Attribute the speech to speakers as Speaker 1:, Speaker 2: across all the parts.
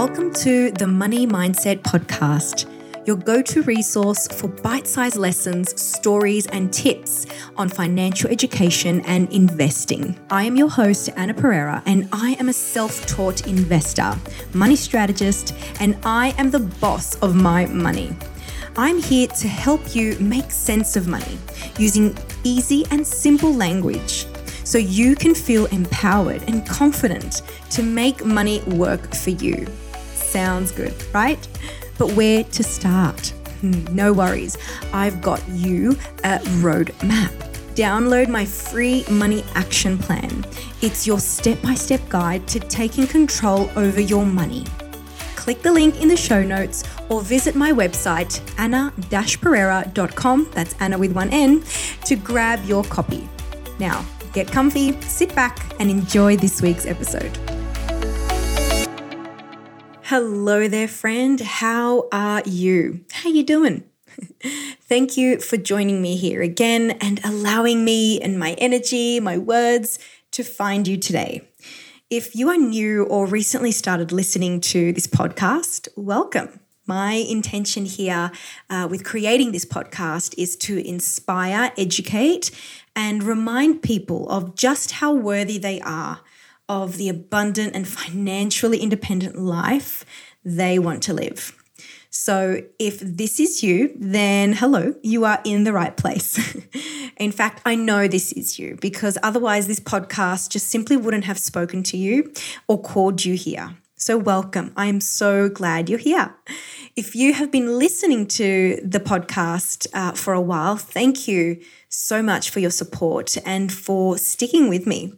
Speaker 1: Welcome to the Money Mindset Podcast, your go to resource for bite sized lessons, stories, and tips on financial education and investing. I am your host, Ana Pereira, and I am a self taught investor, money strategist, and I am the boss of my money. I'm here to help you make sense of money using easy and simple language so you can feel empowered and confident to make money work for you. Sounds good, right? But where to start? Hmm, no worries, I've got you a roadmap. Download my free money action plan. It's your step by step guide to taking control over your money. Click the link in the show notes or visit my website, ana-pereira.com, that's Ana with one N, to grab your copy. Now, get comfy, sit back, and enjoy this week's episode. Hello there, friend. How are you? How are you doing? Thank you for joining me here again and allowing me and my energy, my words to find you today. If you are new or recently started listening to this podcast, welcome. My intention here uh, with creating this podcast is to inspire, educate, and remind people of just how worthy they are of the abundant and financially independent life they want to live. So, if this is you, then hello, you are in the right place. in fact, I know this is you because otherwise, this podcast just simply wouldn't have spoken to you or called you here. So, welcome. I am so glad you're here. If you have been listening to the podcast uh, for a while, thank you so much for your support and for sticking with me.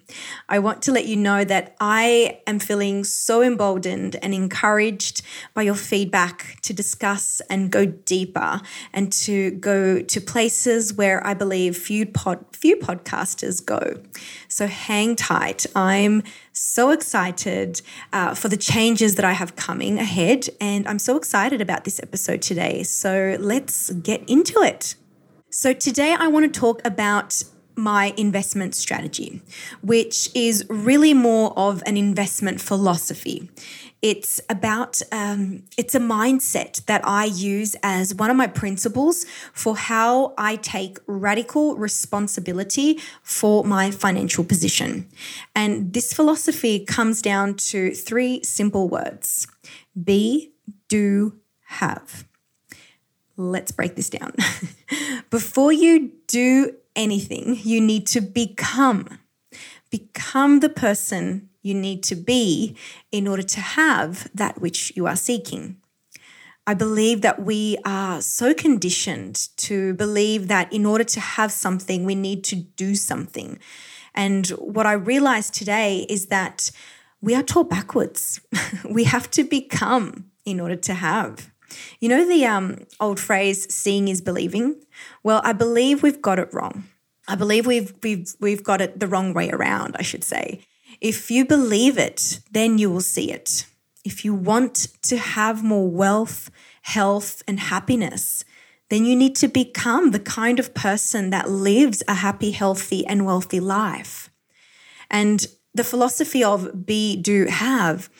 Speaker 1: I want to let you know that I am feeling so emboldened and encouraged by your feedback to discuss and go deeper and to go to places where I believe few pod, few podcasters go. So hang tight. I'm so excited uh, for the changes that I have coming ahead, and I'm so excited about this episode today. So let's get into it. So, today I want to talk about my investment strategy, which is really more of an investment philosophy. It's about, um, it's a mindset that I use as one of my principles for how I take radical responsibility for my financial position. And this philosophy comes down to three simple words be, do, have. Let's break this down. Before you do anything, you need to become. Become the person you need to be in order to have that which you are seeking. I believe that we are so conditioned to believe that in order to have something, we need to do something. And what I realized today is that we are taught backwards. we have to become in order to have. You know the um, old phrase "seeing is believing." Well, I believe we've got it wrong. I believe we've we've we've got it the wrong way around. I should say. If you believe it, then you will see it. If you want to have more wealth, health, and happiness, then you need to become the kind of person that lives a happy, healthy, and wealthy life. And the philosophy of be, do, have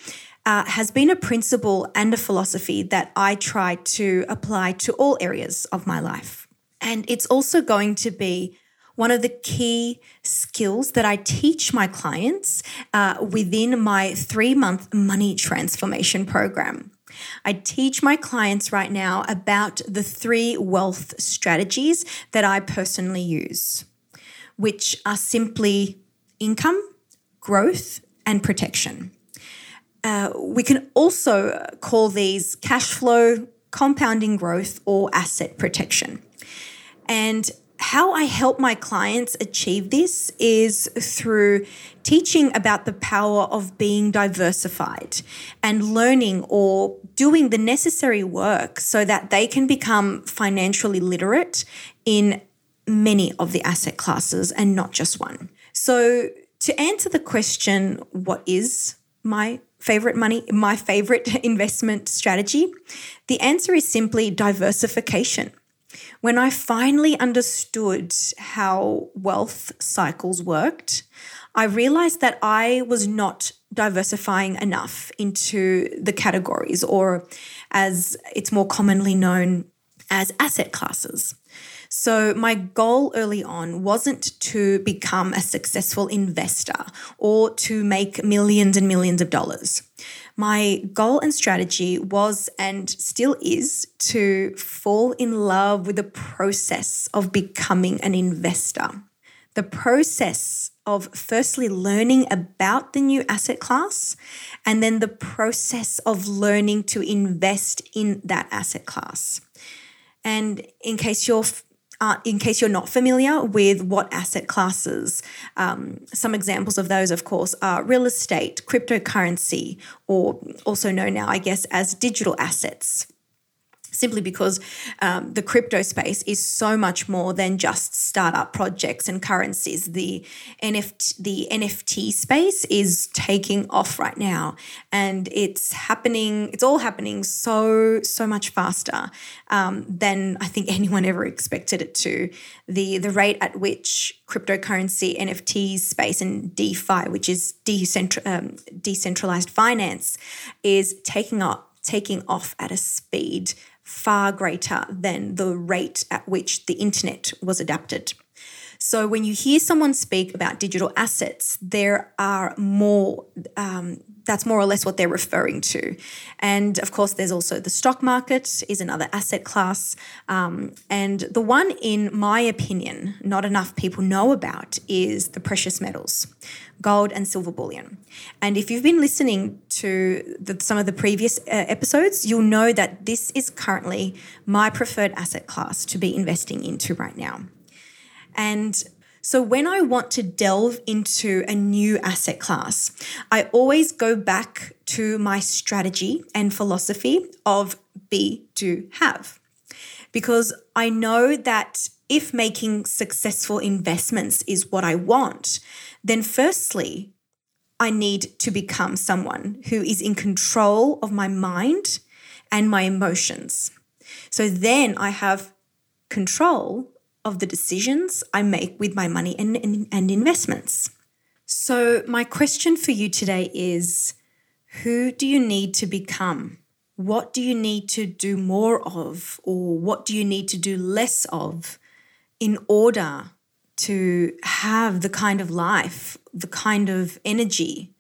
Speaker 1: uh, has been a principle and a philosophy that I try to apply to all areas of my life. And it's also going to be one of the key skills that I teach my clients uh, within my three month money transformation program. I teach my clients right now about the three wealth strategies that I personally use, which are simply income, growth, and protection. Uh, we can also call these cash flow, compounding growth, or asset protection. And how I help my clients achieve this is through teaching about the power of being diversified and learning or doing the necessary work so that they can become financially literate in many of the asset classes and not just one. So, to answer the question, what is my favorite money, my favorite investment strategy? The answer is simply diversification. When I finally understood how wealth cycles worked, I realized that I was not diversifying enough into the categories, or as it's more commonly known as asset classes. So, my goal early on wasn't to become a successful investor or to make millions and millions of dollars. My goal and strategy was and still is to fall in love with the process of becoming an investor. The process of firstly learning about the new asset class and then the process of learning to invest in that asset class. And in case you're uh, in case you're not familiar with what asset classes, um, some examples of those, of course, are real estate, cryptocurrency, or also known now, I guess, as digital assets simply because um, the crypto space is so much more than just startup projects and currencies. The NFT, the NFT space is taking off right now, and it's happening. It's all happening so so much faster um, than I think anyone ever expected it to. The the rate at which cryptocurrency, NFTs space, and DeFi, which is decentral, um, decentralized finance, is taking up taking off at a speed far greater than the rate at which the internet was adapted. So, when you hear someone speak about digital assets, there are more, um, that's more or less what they're referring to. And of course, there's also the stock market, is another asset class. Um, and the one, in my opinion, not enough people know about is the precious metals, gold and silver bullion. And if you've been listening to the, some of the previous uh, episodes, you'll know that this is currently my preferred asset class to be investing into right now. And so when I want to delve into a new asset class, I always go back to my strategy and philosophy of be, do, have. Because I know that if making successful investments is what I want, then firstly, I need to become someone who is in control of my mind and my emotions. So then I have control of the decisions I make with my money and, and, and investments. So, my question for you today is who do you need to become? What do you need to do more of, or what do you need to do less of in order to have the kind of life, the kind of energy,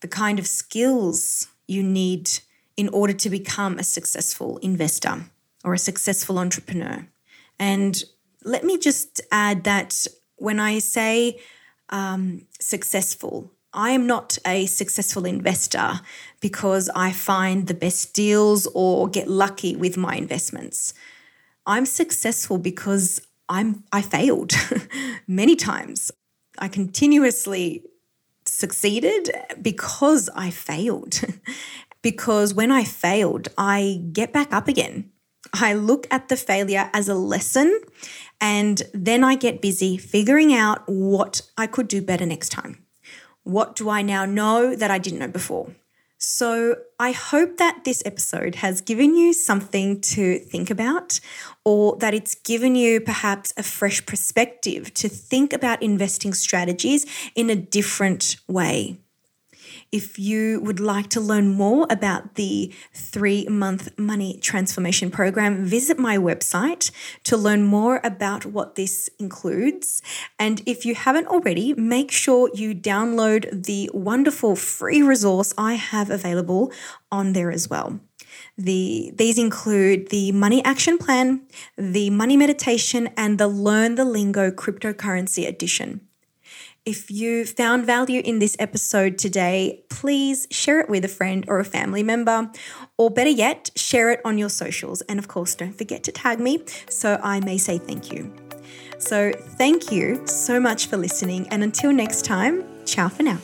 Speaker 1: the kind of skills you need in order to become a successful investor or a successful entrepreneur? And let me just add that when I say um, successful, I am not a successful investor because I find the best deals or get lucky with my investments. I'm successful because I'm I failed many times. I continuously succeeded because I failed. because when I failed, I get back up again. I look at the failure as a lesson and then I get busy figuring out what I could do better next time. What do I now know that I didn't know before? So, I hope that this episode has given you something to think about, or that it's given you perhaps a fresh perspective to think about investing strategies in a different way. If you would like to learn more about the three month money transformation program, visit my website to learn more about what this includes. And if you haven't already, make sure you download the wonderful free resource I have available on there as well. The, these include the Money Action Plan, the Money Meditation, and the Learn the Lingo Cryptocurrency Edition. If you found value in this episode today, please share it with a friend or a family member, or better yet, share it on your socials. And of course, don't forget to tag me so I may say thank you. So, thank you so much for listening, and until next time, ciao for now.